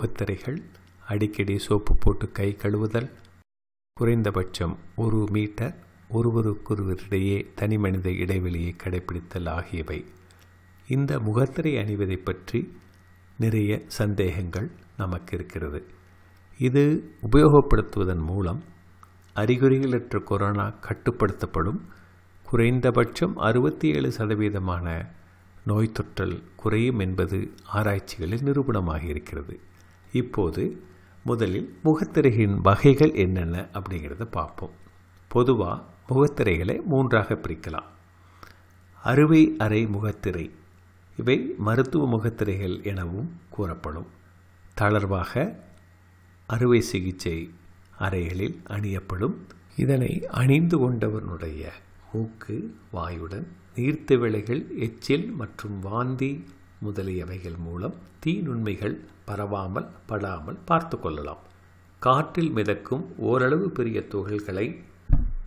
முகத்திரைகள் அடிக்கடி சோப்பு போட்டு கை கழுவுதல் குறைந்தபட்சம் ஒரு மீட்டர் ஒருவருக்கொருவரிடையே தனிமனித இடைவெளியை கடைபிடித்தல் ஆகியவை. இந்த முகத்திரை அணிவதை பற்றி நிறைய சந்தேகங்கள் நமக்கு இருக்கிறது இது உபயோகப்படுத்துவதன் மூலம் அறிகுறிகளற்ற கொரோனா கட்டுப்படுத்தப்படும் குறைந்தபட்சம் அறுபத்தி ஏழு சதவீதமான நோய் தொற்றல் குறையும் என்பது ஆராய்ச்சிகளில் நிரூபணமாக இருக்கிறது இப்போது முதலில் முகத்திரைகளின் வகைகள் என்னென்ன அப்படிங்கிறத பார்ப்போம். பொதுவாக முகத்திரைகளை மூன்றாக பிரிக்கலாம். அறுவை அறை முகத்திரை. இவை மருத்துவ முகத்திரைகள் எனவும் கூறப்படும். தளர்வாக அறுவை சிகிச்சை அறைகளில் அணியப்படும். இதனை அணிந்து கொண்டவனுடைய மூக்கு வாயுடன் நீர்த்திவளைகள் எச்சில் மற்றும் வாந்தி முதலியவைகள் மூலம் தீநுண்மைகள் பரவாமல் படாமல் பார்த்து கொள்ளலாம். காற்றில் மிதக்கும் ஓரளவு பெரிய துகள்களை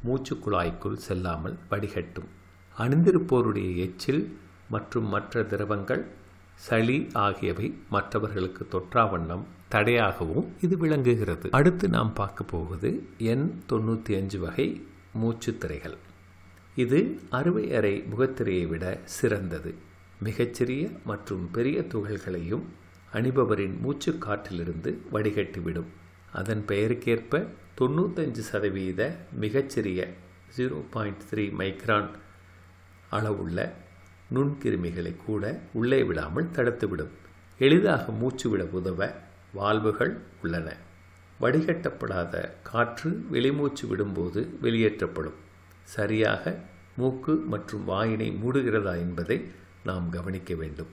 மூச்சுக்குழாய்க்குள் செல்லாமல் வடிகட்டும். அணிந்திருப்போருடைய எச்சில் மற்றும் மற்ற திரவங்கள் சளி ஆகியவை மற்றவர்களுக்கு தொற்றா வண்ணம் தடையாகவும் இது விளங்குகிறது. அடுத்து நாம் பார்க்க போவது எண் தொண்ணூற்றி அஞ்சு வகை மூச்சுத்திரைகள் இது அறுவை அறை முகத்திரையை விட சிறந்தது. மிகச்சிறிய மற்றும் பெரிய துகள்களையும் அணிபவரின் மூச்சு காற்றிலிருந்து வடிகட்டிவிடும். அதன் பெயருக்கேற்ப தொண்ணூத்தஞ்சு சதவீத மிகச்சிறிய ஜீரோ பாயிண்ட் த்ரீ மைக்ரான் அளவுள்ள நுண்கிருமிகளை கூட உள்ளே விடாமல் தடுத்துவிடும். எளிதாக மூச்சு விட உதவ வால்வுகள் உள்ளன. வடிகட்டப்படாத காற்று வெளிமூச்சு விடும்போது வெளியேற்றப்படும். சரியாக மூக்கு மற்றும் வாயினை மூடுகிறதா என்பதை நாம் கவனிக்க வேண்டும்.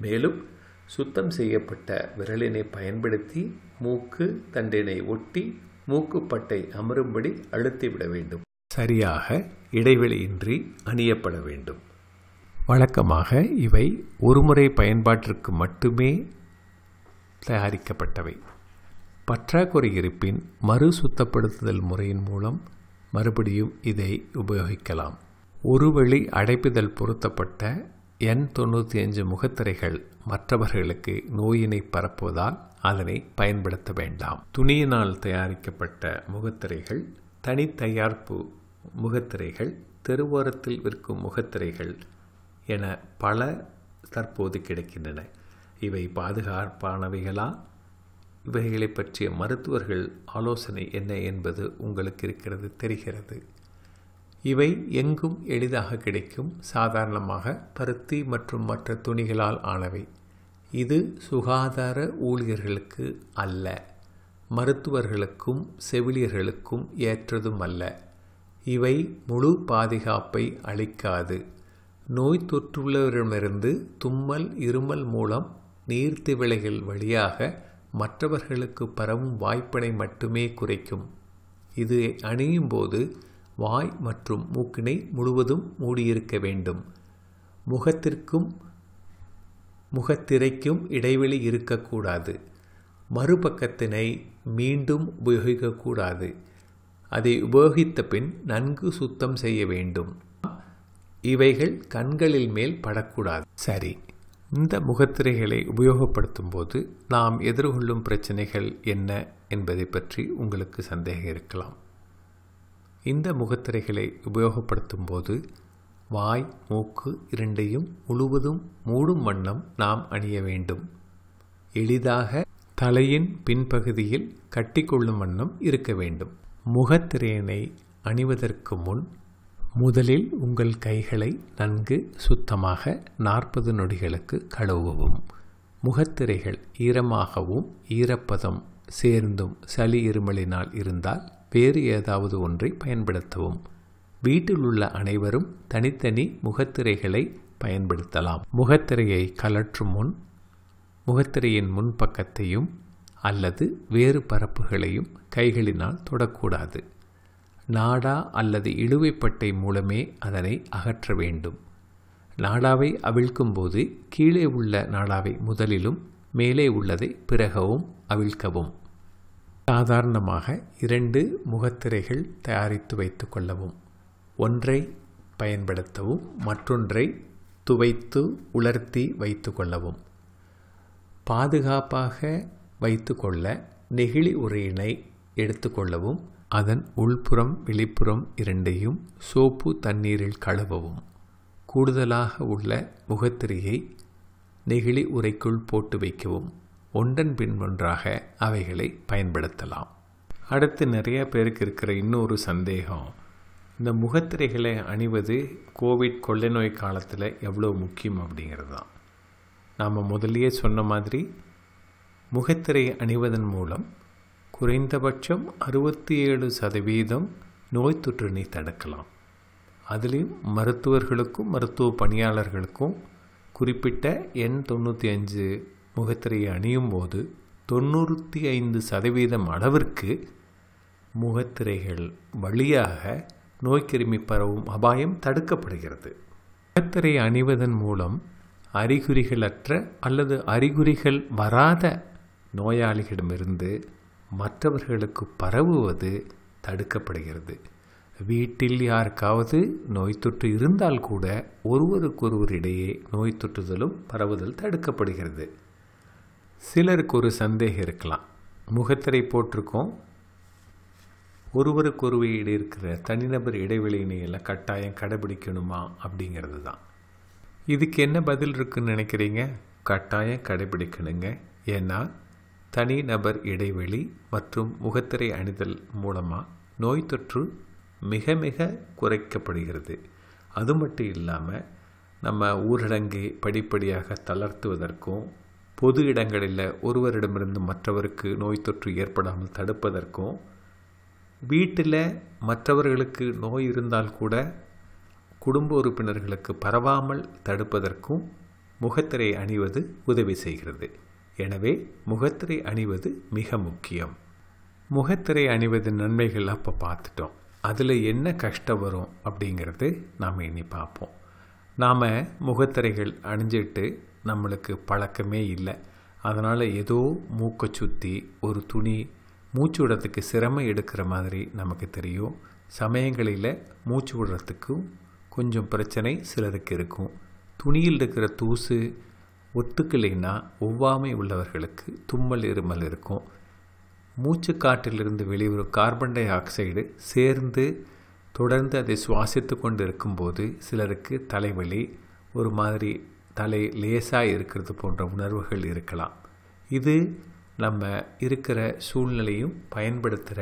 மேலும் சுத்தம் செய்யப்பட்ட விரலினை பயன்படுத்தி மூக்கு தண்டினை ஒட்டி மூக்குப்பட்டை அமரும்படி அழுத்திவிட வேண்டும். சரியாக இடைவெளியின்றி அணியப்பட வேண்டும். வழக்கமாக இவை ஒருமுறை பயன்பாட்டிற்கு மட்டுமே தயாரிக்கப்பட்டவை. பற்றாக்குறை இருப்பின் மறு சுத்தப்படுத்துதல் முறையின் மூலம் மறுபடியும் இதை உபயோகிக்கலாம். ஒரு வழி அடைப்புதல் பொருத்தப்பட்ட எண் தொண்ணூற்றி அஞ்சு முகத்திரைகள் மற்றவர்களுக்கு நோயினை பரப்புவதால் அதனை பயன்படுத்த வேண்டாம். துணியினால் தயாரிக்கப்பட்ட முகத்திரைகள் தனித்தயாரிப்பு முகத்திரைகள் தெருவோரத்தில் விற்கும் முகத்திரைகள் என பல தற்போது கிடைக்கின்றன. இவை பாதுகாப்பானவைகளா? இவைகளை பற்றிய மருத்துவர்கள் ஆலோசனை என்ன என்பது உங்களுக்கு இருக்கிறது தெரிகிறது. இவை எங்கும் எளிதாக கிடைக்கும் சாதாரணமாக பருத்தி மற்றும் மற்ற துணிகளால் ஆனவை. இது சுகாதார ஊழியர்களுக்கு அல்ல மருத்துவர்களுக்கும் செவிலியர்களுக்கும் ஏற்றதும் அல்ல. இவை முழு பாதுகாப்பை அளிக்காது. நோய் தொற்றுள்ளவரிடமிருந்து தும்மல் இருமல் மூலம் நீர்த்திவிளைகள் வழியாக மற்றவர்களுக்கு பரவும் வாய்ப்பினை மட்டுமே குறைக்கும். இது அணியும் போது வாய் மற்றும் மூக்கினை முழுவதும் மூடியிருக்க வேண்டும். முகத்திற்கும் முகத்திரைக்கும் இடைவெளி இருக்கக்கூடாது. மறுபக்கத்தினை மீண்டும் உபயோகிக்கக்கூடாது. அதை உபயோகித்த பின் நன்கு சுத்தம் செய்ய வேண்டும். இவைகள் கண்களில் மேல் படக்கூடாது. சரி. இந்த முகத்திரைகளை உபயோகப்படுத்தும் போது நாம் எதிர்கொள்ளும் பிரச்சனைகள் என்ன என்பதை பற்றி உங்களுக்கு சந்தேகம் இருக்கலாம். இந்த முகத்திரைகளை உபயோகப்படுத்தும் போது வாய் மூக்கு இரண்டையும் முழுவதும் மூடும் வண்ணம் நாம் அணிய வேண்டும். எளிதாக தலையின் பின்பகுதியில் கட்டிக்கொள்ளும் வண்ணம் இருக்க வேண்டும். முகத்திரையினை அணிவதற்கு முன் முதலில் உங்கள் கைகளை நன்கு சுத்தமாக நாற்பது நொடிகளுக்கு கழுவவும். முகத்திரைகள் ஈரமாகவும் ஈரப்பதம் சேர்ந்தும் சளி இருமலினால் இருந்தால் வேறு ஏதாவது ஒன்றை பயன்படுத்தவும். வீட்டில் உள்ள அனைவரும் தனித்தனி முகத்திரைகளை பயன்படுத்தலாம். முகத்திரையை கலற்றும் முன் முகத்திரையின் முன்பக்கத்தையும் அல்லது வேறு பரப்புகளையும் கைகளினால் தொடக்கூடாது. நாடா அல்லது இழுவைப்பட்டை மூலமே அதனை அகற்ற வேண்டும். நாடாவை அவிழ்க்கும்போது கீழே உள்ள நாடாவை முதலிலும் மேலே உள்ளதை பிறகவும் அவிழ்க்கவும். சாதாரணமாக இரண்டு முகத்திரைகள் தயாரித்து வைத்து கொள்ளவும் ஒன்றை பயன்படுத்தவும் மற்றொன்றை துவைத்து உலர்த்தி வைத்து கொள்ளவும். பாதுகாப்பாக வைத்துக்கொள்ள நெகிழி உரையினை எடுத்துக்கொள்ளவும் அதன் உள்புறம் வெளிப்புறம் இரண்டையும் சோப்பு தண்ணீரில் கழுவவும். கூடுதலாக உள்ள முகத்திரையை நெகிழி உரைக்குள் போட்டு வைக்கவும். ஒன்றன் பின் ஒன்றாக அவைகளை பயன்படுத்தலாம். அடுத்து நிறைய பேருக்கு இருக்கிற இன்னொரு சந்தேகம். இந்த முகத்திரைகளை அணிவது கோவிட் கொள்ளை நோய் காலத்தில் எவ்வளோ முக்கியம் அப்படிங்கிறது தான் நாம் முதலியே சொன்ன மாதிரி முகத்திரை அணிவதன் மூலம் குறைந்தபட்சம் அறுபத்தி ஏழு சதவீதம் நோய் தொற்றினை தடுக்கலாம். அதுலேயும் மருத்துவர்களுக்கும் மருத்துவ பணியாளர்களுக்கும் குறிப்பிட்ட எண் தொண்ணூற்றி அஞ்சு முகத்திரையை அணியும் போது தொண்ணூற்றி ஐந்து சதவீதம் அளவிற்கு முகத்திரைகள் வழியாக நோய்க்கிருமி பரவும் அபாயம் தடுக்கப்படுகிறது. முகத்திரை அணிவதன் மூலம் அறிகுறிகளற்ற அல்லது அறிகுறிகள் வராத நோயாளிகளிடமிருந்து மற்றவர்களுக்கு பரவுவது தடுக்கப்படுகிறது. வீட்டில் யாருக்காவது நோய் தொற்று இருந்தால் கூட ஒருவருக்கொருவர் இடையே நோய் தொற்றுதலும் பரவுதல் தடுக்கப்படுகிறது. சிலருக்கு ஒரு சந்தேகம் இருக்கலாம். முகத்திரை போட்டிருக்கோம். ஒருவருக்கொருவர் இருக்கிற தனிநபர் இடைவெளியினையில் கட்டாயம் கடைபிடிக்கணுமா அப்படிங்கிறது தான். இதுக்கு என்ன பதில் இருக்குன்னு நினைக்கிறீங்க? கட்டாயம் கடைபிடிக்கணுங்க. ஏன்னா தனிநபர் இடைவெளி மற்றும் முகத்திரை அணிதல் மூலமாக நோய் தொற்று மிக மிக குறைக்கப்படுகிறது. அது மட்டும் இல்லாமல் நம்ம ஊரடங்கை படிப்படியாக தளர்த்துவதற்கும் பொது இடங்களில் ஒருவரிடமிருந்து மற்றவருக்கு நோய் தொற்று ஏற்படாமல் தடுப்பதற்கும் வீட்டில் மற்றவர்களுக்கு நோய் இருந்தால் கூட குடும்ப உறுப்பினர்களுக்கு பரவாமல் தடுப்பதற்கும் முகத்திரை அணிவது உதவி செய்கிறது. எனவே முகத்திரை அணிவது மிக முக்கியம். முகத்திரை அணிவதன் நன்மைகள் அப்போ பார்த்துட்டோம். அதில் என்ன கஷ்டம் வரும் அப்படிங்கிறது நாம் இனி பார்ப்போம். நாம் முகத்திரைகள் அணிஞ்சிட்டு நம்மளுக்கு பழக்கமே இல்லை. அதனால் ஏதோ மூக்கை சுற்றி ஒரு துணி மூச்சு விடுறதுக்கு சிரமம் எடுக்கிற மாதிரி நமக்கு தெரியும். சமயங்களில் மூச்சு விடுறதுக்கும் கொஞ்சம் பிரச்சனை சிலருக்கு இருக்கும். துணியில் இருக்கிற தூசு ஒத்துக்கலைன்னா ஒவ்வாமை உள்ளவர்களுக்கு தும்மல் இருமல் இருக்கும். மூச்சு காற்றிலிருந்து வெளிவரும் கார்பன் டை ஆக்சைடு சேர்ந்து தொடர்ந்து அதை சுவாசித்து கொண்டு இருக்கும்போது சிலருக்கு தலைவலி ஒரு மாதிரி தலை லேசாக இருக்கிறது போன்ற உணர்வுகள் இருக்கலாம். இது நம்ம இருக்கிற சூழ்நிலையும் பயன்படுத்துகிற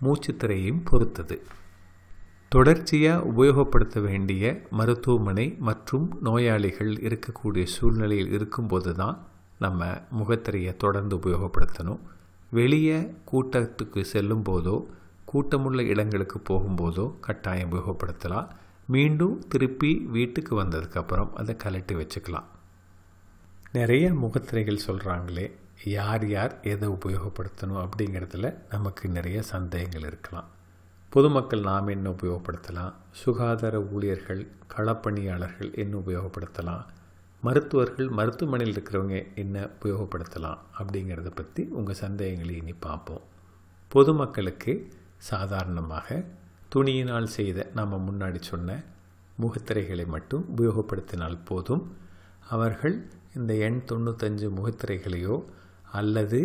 மூச்சுத்திரையும் பொறுத்தது. தொடர்ச்சியாக உபயோகப்படுத்த வேண்டிய மருத்துவமனை மற்றும் நோயாளிகள் இருக்கக்கூடிய சூழ்நிலையில் இருக்கும்போது தான் நம்ம முகத்திரையை தொடர்ந்து உபயோகப்படுத்தணும். வெளியே கூட்டத்துக்கு செல்லும் போதோ கூட்டமுள்ள இடங்களுக்கு போகும்போதோ கட்டாயம் உபயோகப்படுத்தலாம். மீண்டும் திருப்பி வீட்டுக்கு வந்ததுக்கப்புறம் அதை கலட்டி வச்சுக்கலாம். நிறைய முகத்திரைகள் சொல்கிறாங்களே யார் யார் எதை உபயோகப்படுத்தணும் அப்படிங்கிறதுல நமக்கு நிறைய சந்தேகங்கள் இருக்கலாம். பொதுமக்கள் நாம் என்ன உபயோகப்படுத்தலாம்? சுகாதார ஊழியர்கள் களப்பணியாளர்கள் என்ன உபயோகப்படுத்தலாம்? மருத்துவர்கள் மருத்துவமனையில் இருக்கிறவங்க என்ன உபயோகப்படுத்தலாம்? அப்படிங்கிறத பற்றி உங்கள் சந்தேகங்களை இனி பார்ப்போம். பொதுமக்களுக்கு சாதாரணமாக துணியினால் செய்த நாம் முன்னாடி சொன்ன முகத்திரைகளை மட்டும் உபயோகப்படுத்தினால் போதும். அவர்கள் இந்த எண் தொண்ணூத்தஞ்சு முகத்திரைகளையோ அல்லது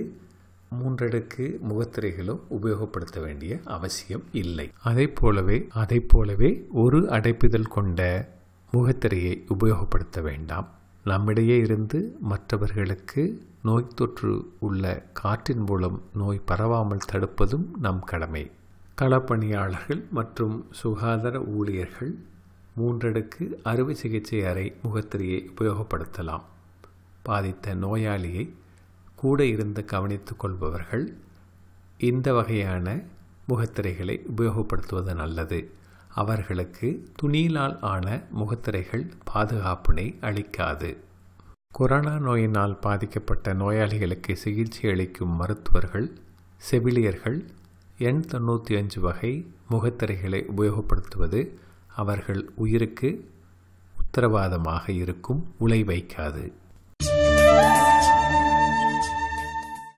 மூன்றடுக்கு முகத்திரைகளோ உபயோகப்படுத்த வேண்டிய அவசியம் இல்லை. அதை போலவே அதை போலவே ஒரு அடைப்புதல் கொண்ட முகத்திரையை உபயோகப்படுத்த வேண்டாம். நம்மிடையே இருந்து மற்றவர்களுக்கு நோய் தொற்று உள்ள காற்றின் மூலம் நோய் பரவாமல் தடுப்பதும் நம் கடமை. களப்பணியாளர்கள் மற்றும் சுகாதார ஊழியர்கள் மூன்றடுக்கு அறுவை சிகிச்சை அறை முகத்திரையை உபயோகப்படுத்தலாம். பாதித்த நோயாளியை கூட இருந்து கவனித்துக் கொள்பவர்கள் இந்த வகையான முகத்திரைகளை உபயோகப்படுத்துவது நல்லது. அவர்களுக்கு துணியினால் ஆன முகத்திரைகள் பாதுகாப்பினை அளிக்காது. கொரோனா நோயினால் பாதிக்கப்பட்ட நோயாளிகளுக்கு சிகிச்சை அளிக்கும் மருத்துவர்கள் செவிலியர்கள் எண் தொண்ணூற்றி அஞ்சு வகை முகத்திரைகளை உபயோகப்படுத்துவது அவர்கள் உயிருக்கு உத்தரவாதமாக இருக்கும் உலை வைக்காது.